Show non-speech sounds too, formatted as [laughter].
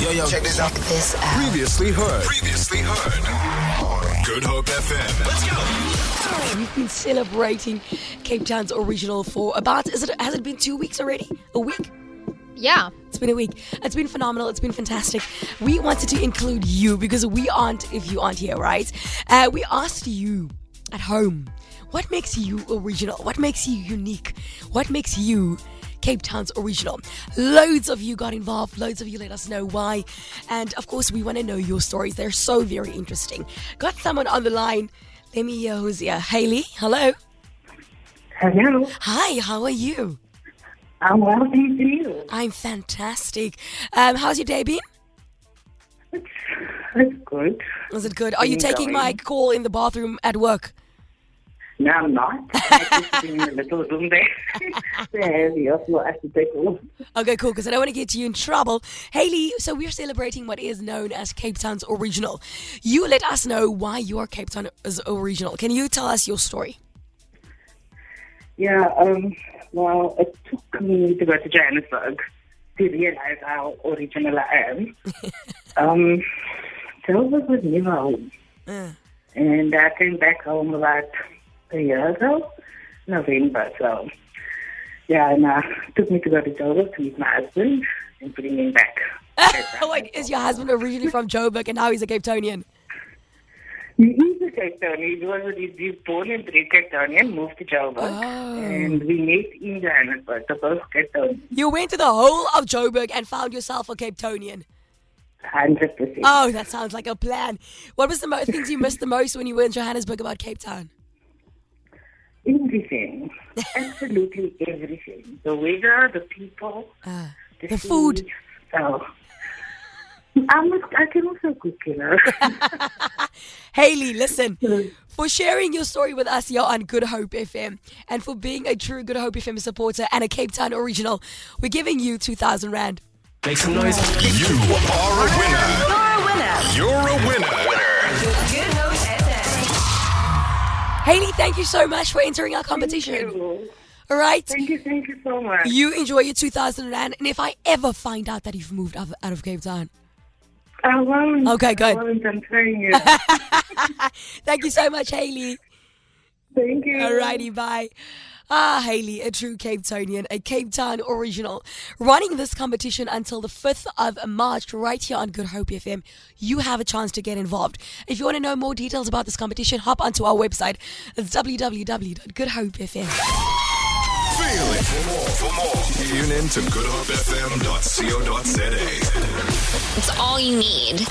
Yo, yo, check this out. This out. Previously heard. Previously heard. Good Hope FM. Let's go. We've been celebrating Cape Town's original for about is it has it been two weeks already? A week? Yeah. It's been a week. It's been phenomenal. It's been fantastic. We wanted to include you because we aren't if you aren't here, right? Uh, we asked you at home, what makes you original? What makes you unique? What makes you Cape Town's original? Loads of you got involved. Loads of you let us know why. And of course, we want to know your stories. They're so very interesting. Got someone on the line. Let me hear who's here. Haley, hello. Hello. Hi, how are you? I'm well, thank you. I'm fantastic. Um, how's your day been? It's, it's good. Was it good? Are you taking my call in the bathroom at work? No, I'm not. I'm just in the [laughs] little room there. there, the also has to take off. Okay, cool, because I don't want to get you in trouble. Haley, so we're celebrating what is known as Cape Town's original. You let us know why you are Cape Town's original. Can you tell us your story? Yeah, um, well, it took me to go to Johannesburg to realize how original I am. [laughs] um, Joburg was never home. Uh, And I came back home about a year ago, November. So, yeah, and uh, took me to go to Joburg to meet my husband and bring him back. oh, [laughs] wait, is your husband originally from Joburg and now he's a Cape Townian? He is a Cape Townian. He was he, he was born and bred Cape Townian, moved to Joburg, Oh. and we met in Johannesburg. So both Cape Townian, You went to the whole of Joburg and found yourself a Cape Townian. hundred percent. Oh, that sounds like a plan. What was the mo- things you missed the most when you were in Johannesburg about Cape Town? Everything, [laughs] absolutely everything. The weather, the people, Uh, the, the food. So, I'm a, I can also cook, you know. [laughs] Haley, listen, for sharing your story with us here on Good Hope FM and for being a true Good Hope FM supporter and a Cape Town original, we're giving you 2,000 Rand. Make some noise. You are a winner. You're a winner. You're a winner. Good Hope FM. Haley, thank you so much for entering our competition. Thank you. All right? Thank you, thank you so much. You enjoy your 2,000 Rand. And if I ever find out that you've moved out out of Cape Town, I won't. Okay, good. I won't. I'm trying it. [laughs] thank you so much, Haley. Thank you. All righty, bye. Ah, Haley, a true Cape Townian, a Cape Town original, running this competition until the 5th of March right here on Good Hope FM. You have a chance to get involved. If you want to know more details about this competition, hop onto our website. It's www.goodhopefm. Feel it. For more, for more, tune in to goodhopefm.co.za. It's all you need.